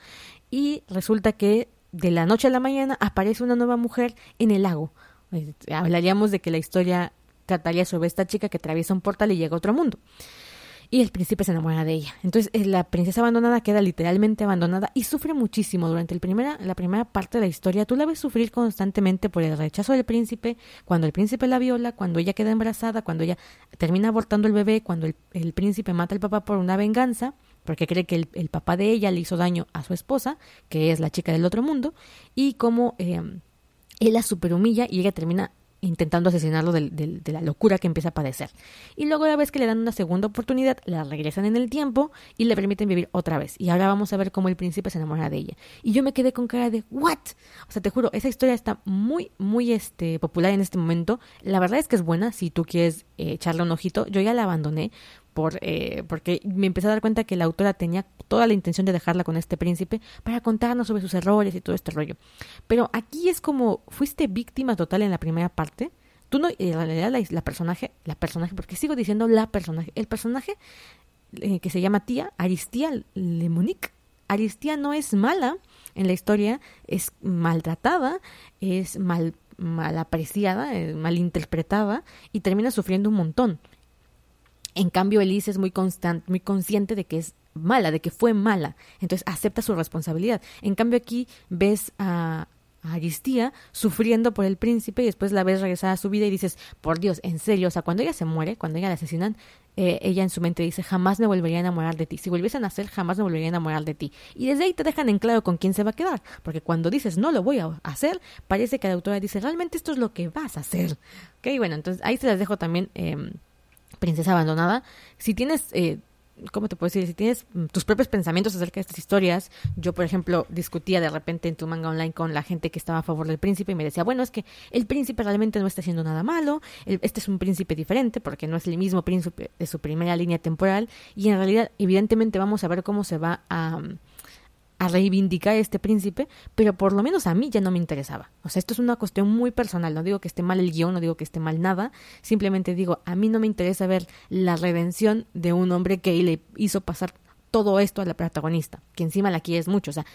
y resulta que de la noche a la mañana aparece una nueva mujer en el lago. Eh, hablaríamos de que la historia trataría sobre esta chica que atraviesa un portal y llega a otro mundo. Y el príncipe se enamora de ella. Entonces eh, la princesa abandonada queda literalmente abandonada y sufre muchísimo durante el primera, la primera parte de la historia. Tú la ves sufrir constantemente por el rechazo del príncipe, cuando el príncipe la viola, cuando ella queda embarazada, cuando ella termina abortando el bebé, cuando el, el príncipe mata al papá por una venganza porque cree que el, papá de ella le hizo daño a su esposa, que es la chica del otro mundo, y como eh, él la superhumilla y ella termina intentando asesinarlo de, la locura que empieza a padecer. Y luego la vez que le dan una segunda oportunidad, la regresan en el tiempo y le permiten vivir otra vez. Y ahora vamos a ver cómo el príncipe se enamora de ella. Y yo me quedé con cara de ¿what? O sea, te juro, esa historia está muy, muy este, popular en este momento. La verdad es que es buena si tú quieres eh, echarle un ojito. Yo ya la abandoné por, eh, porque me empecé a dar cuenta que la autora tenía toda la intención de dejarla con este príncipe para contarnos sobre sus errores y todo este rollo. Pero aquí es como, fuiste víctima total en la primera parte. Tú no, en realidad la, personaje, la personaje, porque sigo diciendo la personaje, el personaje eh, que se llama tía, Aristía Lemonique. Aristía no es mala en la historia, es maltratada, es mal, mal apreciada, eh, mal interpretada y termina sufriendo un montón. En cambio, Elise es muy constante, muy consciente de que es mala, de que fue mala. Entonces acepta su responsabilidad. En cambio, aquí ves a, Aristía sufriendo por el príncipe y después la ves regresar a su vida y dices, por Dios, en serio, o sea, cuando ella se muere, cuando ella la asesinan, eh, ella en su mente dice, jamás me volvería a enamorar de ti. Si volviesen a nacer, jamás me volvería a enamorar de ti. Y desde ahí te dejan en claro con quién se va a quedar, porque cuando dices, no lo voy a hacer, parece que la autora dice, realmente esto es lo que vas a hacer. Ok, bueno, entonces ahí se las dejo también. Eh, princesa abandonada, si tienes, eh, ¿cómo te puedo decir? Si tienes mm, tus propios pensamientos acerca de estas historias, yo, por ejemplo, discutía de repente en tu manga online con la gente que estaba a favor del príncipe y me decía, bueno, es que el príncipe realmente no está haciendo nada malo, este es un príncipe diferente porque no es el mismo príncipe de su primera línea temporal y en realidad, evidentemente, vamos a ver cómo se va a a reivindicar a este príncipe, pero por lo menos a mí ya no me interesaba. O sea, esto es una cuestión muy personal, no digo que esté mal el guion, no digo que esté mal nada, simplemente digo, a mí no me interesa ver la redención de un hombre que le hizo pasar todo esto a la protagonista, que encima la quieres mucho, o sea,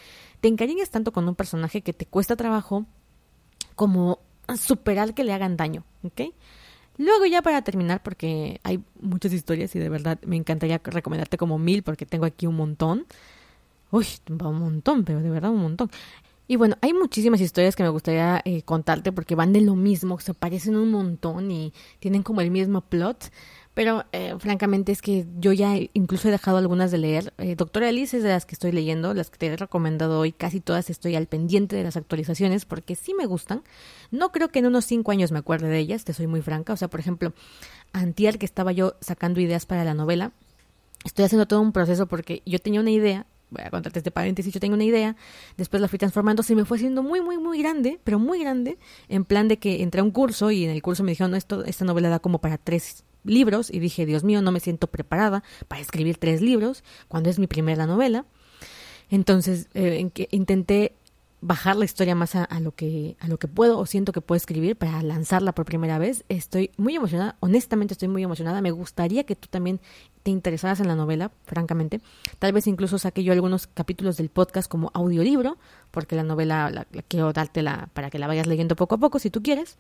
te encariñas tanto con un personaje que te cuesta trabajo como superar que le hagan daño, ¿ok? Luego ya para terminar, porque hay muchas historias y de verdad me encantaría recomendarte como mil porque tengo aquí un montón. Uy, un montón, pero de verdad un montón. Y bueno, hay muchísimas historias que me gustaría eh, contarte porque van de lo mismo, se parecen un montón y tienen como el mismo plot. Pero eh, francamente es que yo ya incluso he dejado algunas de leer. Eh, Doctora Alice es de las que estoy leyendo, las que te he recomendado hoy. Casi todas estoy al pendiente de las actualizaciones porque sí me gustan. No creo que en unos cinco años me acuerde de ellas, te soy muy franca. O sea, por ejemplo, antier que estaba yo sacando ideas para la novela, estoy haciendo todo un proceso porque yo tenía una idea voy a contarte este paréntesis, yo tengo una idea, después la fui transformando, se me fue haciendo muy, muy, muy grande, pero muy grande, en plan de que entré a un curso y en el curso me dijeron, esto, esta novela da como para tres libros, y dije, Dios mío, no me siento preparada para escribir tres libros, cuando es mi primera novela. Entonces, eh, en que intenté bajar la historia más a, lo que a lo que puedo o siento que puedo escribir para lanzarla por primera vez. Estoy muy emocionada, honestamente estoy muy emocionada. Me gustaría que tú también te interesaras en la novela, francamente. Tal vez incluso saque yo algunos capítulos del podcast como audiolibro, porque la novela la, quiero dártela para que la vayas leyendo poco a poco si tú quieres.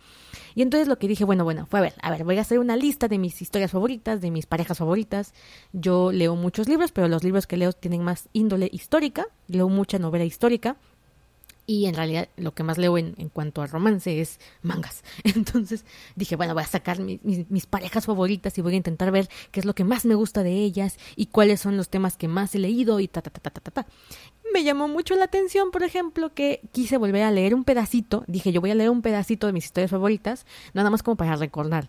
Y entonces lo que dije, bueno, bueno, fue a ver, a ver, voy a hacer una lista de mis historias favoritas, de mis parejas favoritas. Yo leo muchos libros, pero los libros que leo tienen más índole histórica, leo mucha novela histórica y en realidad lo que más leo en, cuanto a romance es mangas. Entonces dije, bueno, voy a sacar mis parejas favoritas y voy a intentar ver qué es lo que más me gusta de ellas y cuáles son los temas que más he leído y ta, ta, ta, ta, ta, ta. Me llamó mucho la atención, por ejemplo, que quise volver a leer un pedacito. Dije, yo voy a leer un pedacito de mis historias favoritas, nada más como para recordar.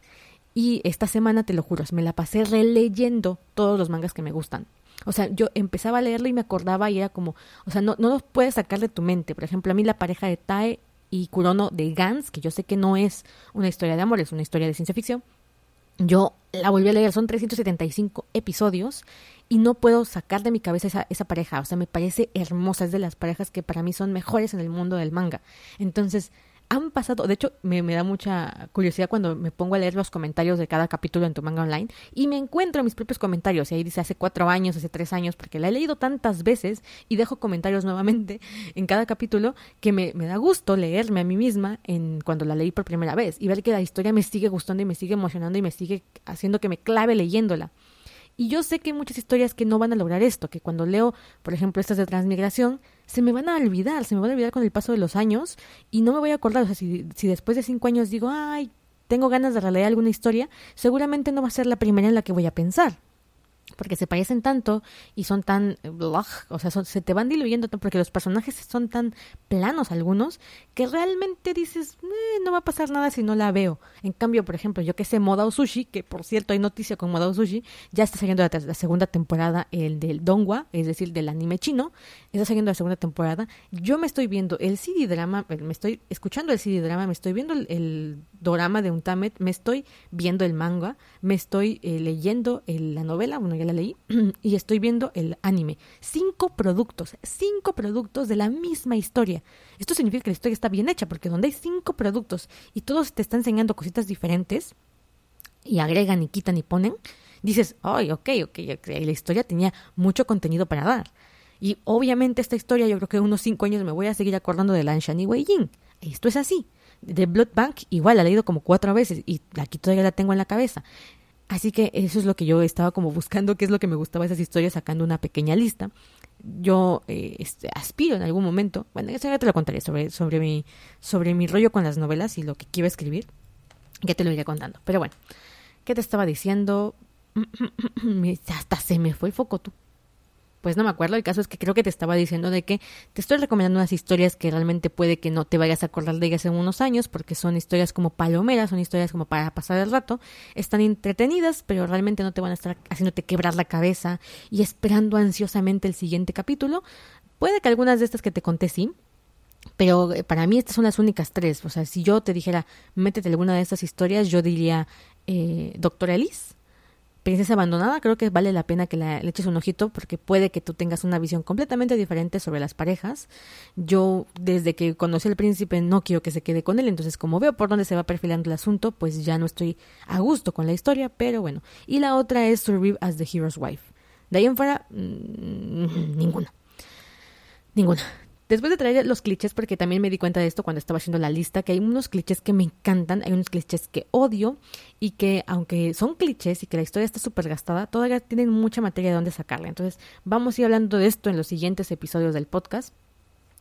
Y esta semana, te lo juro, me la pasé releyendo todos los mangas que me gustan. O sea, yo empezaba a leerlo y me acordaba y era como, o sea, no, no lo puedes sacar de tu mente. Por ejemplo, a mí la pareja de Tae y Kurono de Gans, que yo sé que no es una historia de amor, es una historia de ciencia ficción, yo la volví a leer, son 375 episodios y no puedo sacar de mi cabeza esa, esa pareja, o sea, me parece hermosa, es de las parejas que para mí son mejores en el mundo del manga. Entonces, han pasado, de hecho me, da mucha curiosidad cuando me pongo a leer los comentarios de cada capítulo en tu manga online y me encuentro mis propios comentarios y ahí dice hace cuatro años, hace tres años, porque la he leído tantas veces y dejo comentarios nuevamente en cada capítulo que me, me da gusto leerme a mí misma en cuando la leí por primera vez y ver que la historia me sigue gustando y me sigue emocionando y me sigue haciendo que me clave leyéndola. Y yo sé que hay muchas historias que no van a lograr esto, que cuando leo, por ejemplo, estas de transmigración, se me van a olvidar, se me van a olvidar con el paso de los años y no me voy a acordar. O sea, si, si después de cinco años digo, ay, tengo ganas de releer alguna historia, seguramente no va a ser la primera en la que voy a pensar porque se parecen tanto y son tan o sea, se te van diluyendo porque los personajes son tan planos algunos que realmente dices, eh, no va a pasar nada si no la veo. En cambio, por ejemplo, yo que sé Moda Sushi, que por cierto hay noticia con Moda Sushi, ya está saliendo la, segunda temporada el del Dongwa, es decir, del anime chino, está saliendo la segunda temporada. Yo me estoy viendo el CD drama, me estoy escuchando el CD drama, me estoy viendo el, el dorama de Untamed, me estoy viendo el manga, me estoy eh, leyendo la novela, bueno, ya la leí, y estoy viendo el anime. Cinco productos, cinco productos de la misma historia. Esto significa que la historia está bien hecha, porque donde hay cinco productos y todos te están enseñando cositas diferentes, y agregan y quitan y ponen, dices, ay, ok, ok, ok, la historia tenía mucho contenido para dar. Y obviamente esta historia, yo creo que unos cinco años me voy a seguir acordando de Lanshan y Wei Jin. Esto es así. De Blood Bank, igual la he leído como cuatro veces y aquí todavía la tengo en la cabeza. Así que eso es lo que yo estaba como buscando, qué es lo que me gustaba esas historias, sacando una pequeña lista. Yo eh, este, aspiro en algún momento, bueno, eso ya te lo contaré sobre, sobre, mi, sobre mi rollo con las novelas y lo que quiero escribir, ya te lo iré contando. Pero bueno, ¿qué te estaba diciendo? Hasta se me fue el foco tú pues no me acuerdo. El caso es que creo que te estaba diciendo de que te estoy recomendando unas historias que realmente puede que no te vayas a acordar de ellas en unos años, porque son historias como palomeras, son historias como para pasar el rato. Están entretenidas, pero realmente no te van a estar haciéndote quebrar la cabeza y esperando ansiosamente el siguiente capítulo. Puede que algunas de estas que te conté sí, pero eh, para mí estas son las únicas tres. O sea, si yo te dijera, métete alguna de estas historias, yo diría eh, Doctor Ellis, Princesa Abandonada, creo que vale la pena que le eches un ojito porque puede que tú tengas una visión completamente diferente sobre las parejas. Yo, desde que conocí al príncipe, no quiero que se quede con él, entonces como veo por dónde se va perfilando el asunto, pues ya no estoy a gusto con la historia, pero bueno. Y la otra es Survive as the Hero's Wife. De ahí en fuera, mm, ninguna. Ninguna. Después de traer los clichés, porque también me di cuenta de esto cuando estaba haciendo la lista, que hay unos clichés que me encantan, hay unos clichés que odio y que aunque son clichés y que la historia está súper gastada, todavía tienen mucha materia de dónde sacarla. Entonces vamos a ir hablando de esto en los siguientes episodios del podcast.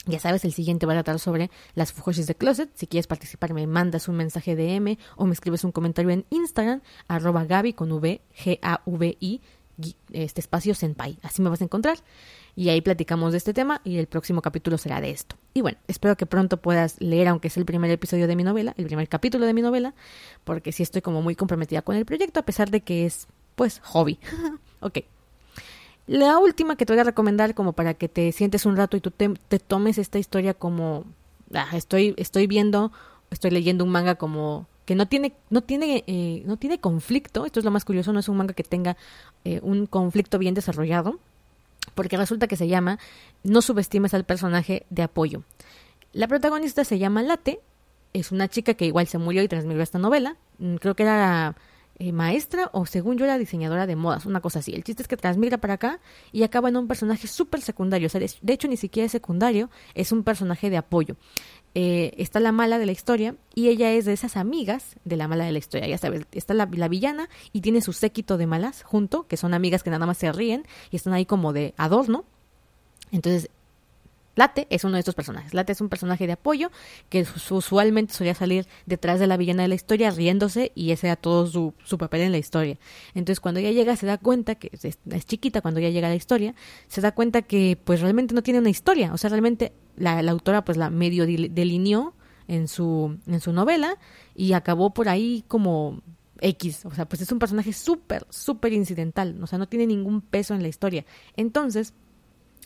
Ya sabes, el siguiente va a tratar sobre las Fujoshis de Closet. Si quieres participar, me mandas un mensaje de M o me escribes un comentario en Instagram, arroba Gaby con V, G-A-V-I, este espacio Senpai. Así me vas a encontrar. Y ahí platicamos de este tema y el próximo capítulo será de esto. Y bueno, espero que pronto puedas leer, aunque es el primer episodio de mi novela, el primer capítulo de mi novela, porque sí estoy como muy comprometida con el proyecto, a pesar de que es, pues, hobby. ok. La última que te voy a recomendar como para que te sientes un rato y tú te, tomes esta historia como ah, estoy estoy viendo, estoy leyendo un manga como no tiene no tiene eh, no tiene conflicto. Esto es lo más curioso, no es un manga que tenga eh, un conflicto bien desarrollado, porque resulta que se llama No subestimes al personaje de apoyo. La protagonista se llama Late, es una chica que igual se murió y transmitió esta novela. Mm, creo que era eh, maestra o según yo era diseñadora de modas, una cosa así. El chiste es que transmigra para acá y acaba en un personaje súper secundario. O sea, de hecho ni siquiera es secundario, es un personaje de apoyo. Eh, está la mala de la historia y ella es de esas amigas de la mala de la historia. Ya sabes, está la, la, villana y tiene su séquito de malas junto, que son amigas que nada más se ríen y están ahí como de adorno. Entonces Late es uno de estos personajes. Late es un personaje de apoyo que usualmente solía salir detrás de la villana de la historia riéndose y ese era todo su, su papel en la historia. Entonces cuando ella llega se da cuenta que es, chiquita cuando ella llega a la historia, se da cuenta que pues realmente no tiene una historia. O sea, realmente la, autora pues la medio delineó en su, en su novela y acabó por ahí como X. O sea, pues es un personaje súper, súper incidental. O sea, no tiene ningún peso en la historia. Entonces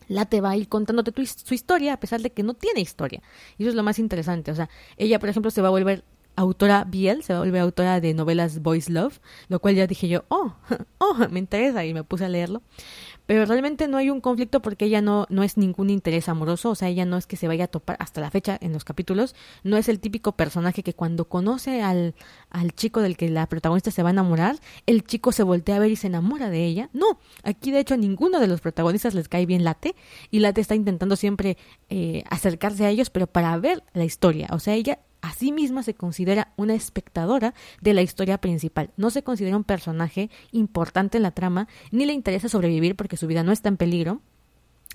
la te va a ir contándote tu, su historia a pesar de que no tiene historia. Y eso es lo más interesante. O sea, ella, por ejemplo, se va a volver autora Biel, se volver autora de novelas Boys Love, lo cual ya dije yo, oh, oh, me interesa y me puse a leerlo pero realmente no hay un conflicto porque ella no, no es ningún interés amoroso, o sea, ella no es que se vaya a topar hasta la fecha en los capítulos, no es el típico personaje que cuando conoce al, al chico del que la protagonista se va a enamorar, el chico se voltea a ver y se enamora de ella. No, aquí de hecho a ninguno de los protagonistas les cae bien Late y Late está intentando siempre eh, acercarse a ellos, pero para ver la historia, o sea, ella sí misma se considera una espectadora de la historia principal. No se considera un personaje importante en la trama, ni le interesa sobrevivir porque su vida no está en peligro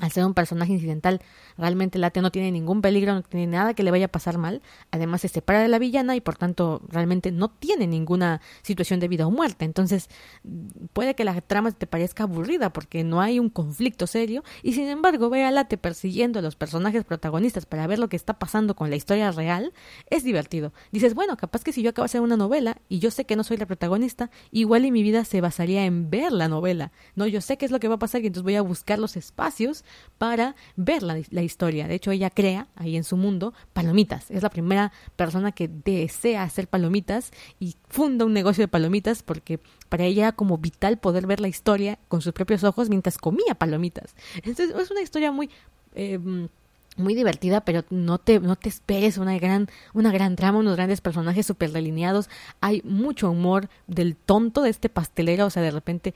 al ser un personaje incidental, realmente Late no tiene ningún peligro, no tiene nada que le vaya a pasar mal. Además, se separa de la villana y por tanto realmente no tiene ninguna situación de vida o muerte. Entonces, puede que la trama te parezca aburrida porque no hay un conflicto serio y sin embargo, ver a Late persiguiendo a los personajes protagonistas para ver lo que está pasando con la historia real es divertido. Dices, bueno, capaz que si yo acabo de hacer una novela y yo sé que no soy la protagonista, igual y mi vida se basaría en ver la novela. No, yo sé qué es lo que va a pasar y entonces voy a buscar los espacios para ver la, historia. De hecho, ella crea ahí en su mundo palomitas. Es la primera persona que desea hacer palomitas y funda un negocio de palomitas porque para ella era como vital poder ver la historia con sus propios ojos mientras comía palomitas. Entonces, es una historia muy... Eh, muy divertida, pero no te, no te esperes una gran, una gran trama, unos grandes personajes súper delineados. Hay mucho humor del tonto de este pastelero, o sea, de repente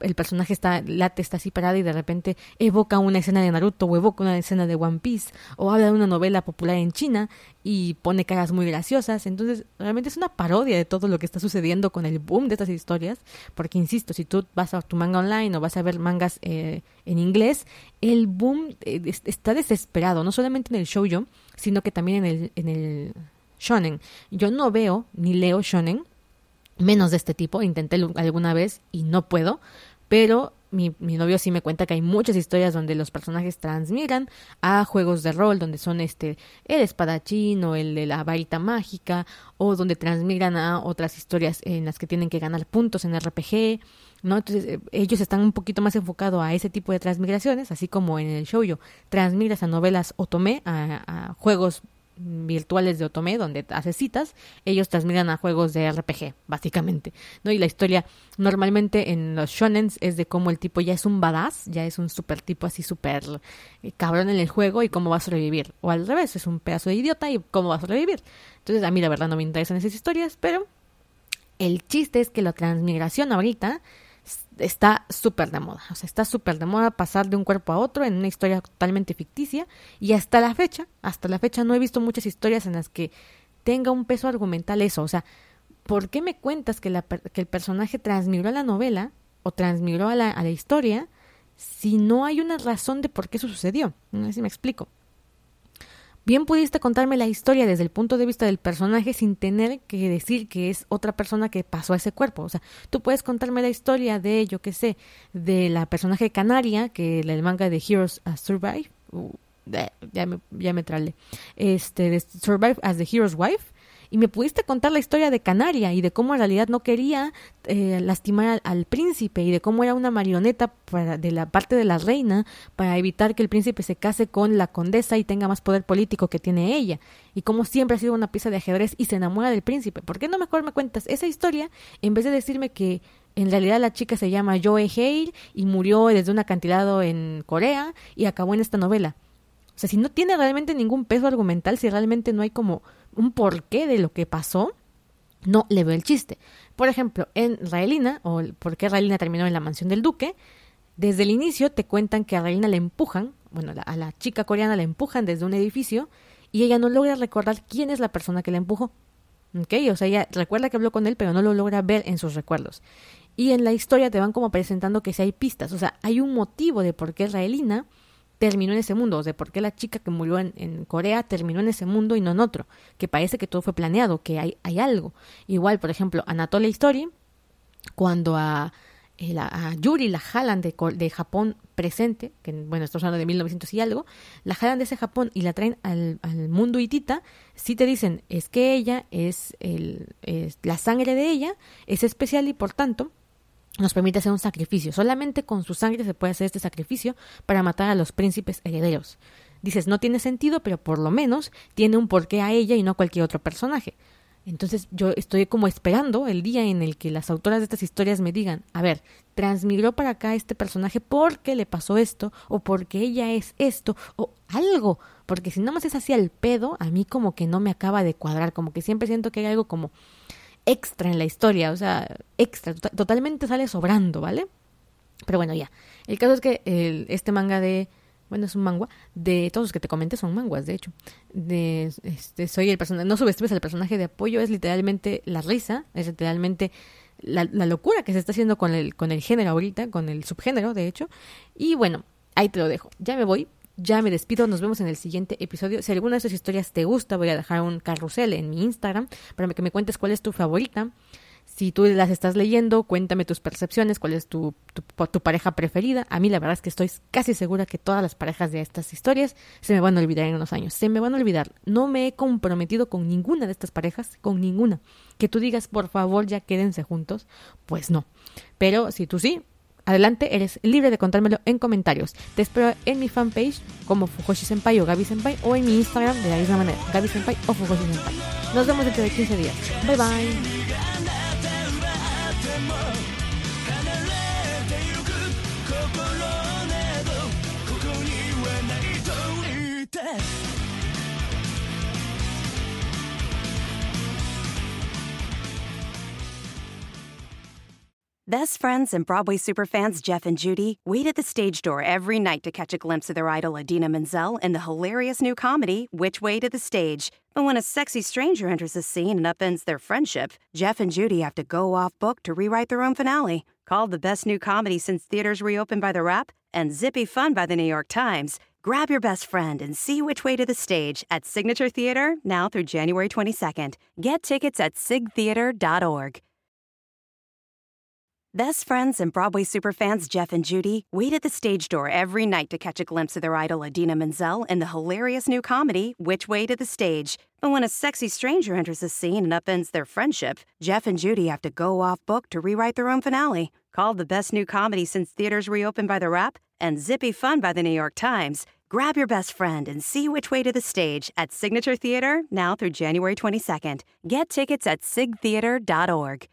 el personaje está, late está así parada y de repente evoca una escena de Naruto o evoca una escena de One Piece o habla de una novela popular en China y pone caras muy graciosas. Entonces, realmente es una parodia de todo lo que está sucediendo con el boom de estas historias, porque insisto, si tú vas a tu manga online o vas a ver mangas eh, en inglés, el boom eh, está desesperado, no solamente en el shoujo, sino que también en el, en el shonen. Yo no veo ni leo shonen, menos de este tipo, intenté alguna vez y no puedo, pero mi, mi, novio sí me cuenta que hay muchas historias donde los personajes transmigran a juegos de rol, donde son este el espadachín o el de la varita mágica, o donde transmigran a otras historias en las que tienen que ganar puntos en RPG ¿no? Entonces, eh, ellos están un poquito más enfocados a ese tipo de transmigraciones, así como en el show yo transmigras a novelas otome, a, juegos virtuales de Otome donde haces citas, ellos transmigran a juegos de RPG, básicamente, ¿no? Y la historia normalmente en los shonens es de cómo el tipo ya es un badass, ya es un super tipo así super eh, cabrón en el juego y cómo va a sobrevivir, o al revés, es un pedazo de idiota y cómo va a sobrevivir. Entonces, a mí la verdad no me interesan esas historias, pero el chiste es que la transmigración ahorita está súper de moda. O sea, está súper de moda pasar de un cuerpo a otro en una historia totalmente ficticia. Y hasta la fecha, hasta la fecha no he visto muchas historias en las que tenga un peso argumental eso. O sea, ¿por qué me cuentas que, la, que el personaje transmigró a la novela o transmigró a la, a la historia si no hay una razón de por qué eso sucedió? No si me explico. Bien pudiste contarme la historia desde el punto de vista del personaje sin tener que decir que es otra persona que pasó a ese cuerpo. O sea, tú puedes contarme la historia de, yo qué sé, de la personaje canaria, que el manga de Heroes Survive. Uh, ya me, ya trale. Este, de Survive as the Hero's Wife y me pudiste contar la historia de Canaria y de cómo en realidad no quería eh, lastimar al, príncipe y de cómo era una marioneta para, de la parte de la reina para evitar que el príncipe se case con la condesa y tenga más poder político que tiene ella y cómo siempre ha sido una pieza de ajedrez y se enamora del príncipe. ¿Por qué no mejor me cuentas esa historia en vez de decirme que en realidad la chica se llama Joe Hale y murió desde un acantilado en Corea y acabó en esta novela? O sea, si no tiene realmente ningún peso argumental, si realmente no hay como un porqué de lo que pasó, no le veo el chiste. Por ejemplo, en Raelina, o por qué Raelina terminó en la mansión del duque, desde el inicio te cuentan que a Raelina le empujan, bueno, a la chica coreana la empujan desde un edificio y ella no logra recordar quién es la persona que la empujó. ¿Ok? O sea, ella recuerda que habló con él, pero no lo logra ver en sus recuerdos. Y en la historia te van como presentando que si hay pistas, o sea, hay un motivo de por qué Raelina terminó en ese mundo, o sea, por qué la chica que murió en, Corea terminó en ese mundo y no en otro, que parece que todo fue planeado, que hay, hay algo. Igual, por ejemplo, Anatolia Story, cuando a, eh, Yuri la jalan de, de, Japón presente, que bueno, estamos hablando de 1900 y algo, la jalan de ese Japón y la traen al, al mundo hitita, sí te dicen, es que ella es, el, es la sangre de ella, es especial y por tanto nos permite hacer un sacrificio. Solamente con su sangre se puede hacer este sacrificio para matar a los príncipes herederos. Dices, no tiene sentido, pero por lo menos tiene un porqué a ella y no a cualquier otro personaje. Entonces yo estoy como esperando el día en el que las autoras de estas historias me digan, a ver, transmigró para acá este personaje porque le pasó esto, o porque ella es esto, o algo. Porque si no más es así al pedo, a mí como que no me acaba de cuadrar, como que siempre siento que hay algo como extra en la historia, o sea, extra, totalmente sale sobrando, ¿vale? Pero bueno, ya. El caso es que el, este manga de, bueno, es un manga, de todos los que te comenté son manguas, de hecho. De, este, soy el personaje, no subestimes al personaje de apoyo, es literalmente la risa, es literalmente la, la, locura que se está haciendo con el, con el género ahorita, con el subgénero, de hecho. Y bueno, ahí te lo dejo. Ya me voy, ya me despido, nos vemos en el siguiente episodio. Si alguna de estas historias te gusta, voy a dejar un carrusel en mi Instagram para que me cuentes cuál es tu favorita. Si tú las estás leyendo, cuéntame tus percepciones, cuál es tu, tu, pareja preferida. A mí la verdad es que estoy casi segura que todas las parejas de estas historias se me van a olvidar en unos años. Se me van a olvidar. No me he comprometido con ninguna de estas parejas, con ninguna. Que tú digas, por favor, ya quédense juntos. Pues no. Pero si tú sí, Adelante, eres libre de contármelo en comentarios. Te espero en mi fanpage como Fujoshi Senpai o Gabi Senpai o en mi Instagram de la misma manera, Gabi Senpai o Fujoshi Senpai. Nos vemos dentro de 15 días. Bye bye. Best friends and Broadway superfans Jeff and Judy wait at the stage door every night to catch a glimpse of their idol Adina Menzel in the hilarious new comedy, Which Way to the Stage. But when a sexy stranger enters the scene and upends their friendship, Jeff and Judy have to go off book to rewrite their own finale. Called the best new comedy since theaters reopened by The Rap and zippy fun by the New York Times, grab your best friend and see Which Way to the Stage at Signature Theater now through January 22nd. Get tickets at sigtheater.org. Best friends and Broadway superfans Jeff and Judy wait at the stage door every night to catch a glimpse of their idol Adina Menzel in the hilarious new comedy, Which Way to the Stage. But when a sexy stranger enters the scene and upends their friendship, Jeff and Judy have to go off book to rewrite their own finale. Called the best new comedy since theaters reopened by The Rap and zippy fun by the New York Times, grab your best friend and see Which Way to the Stage at Signature Theater now through January 22nd. Get tickets at sigtheater.org.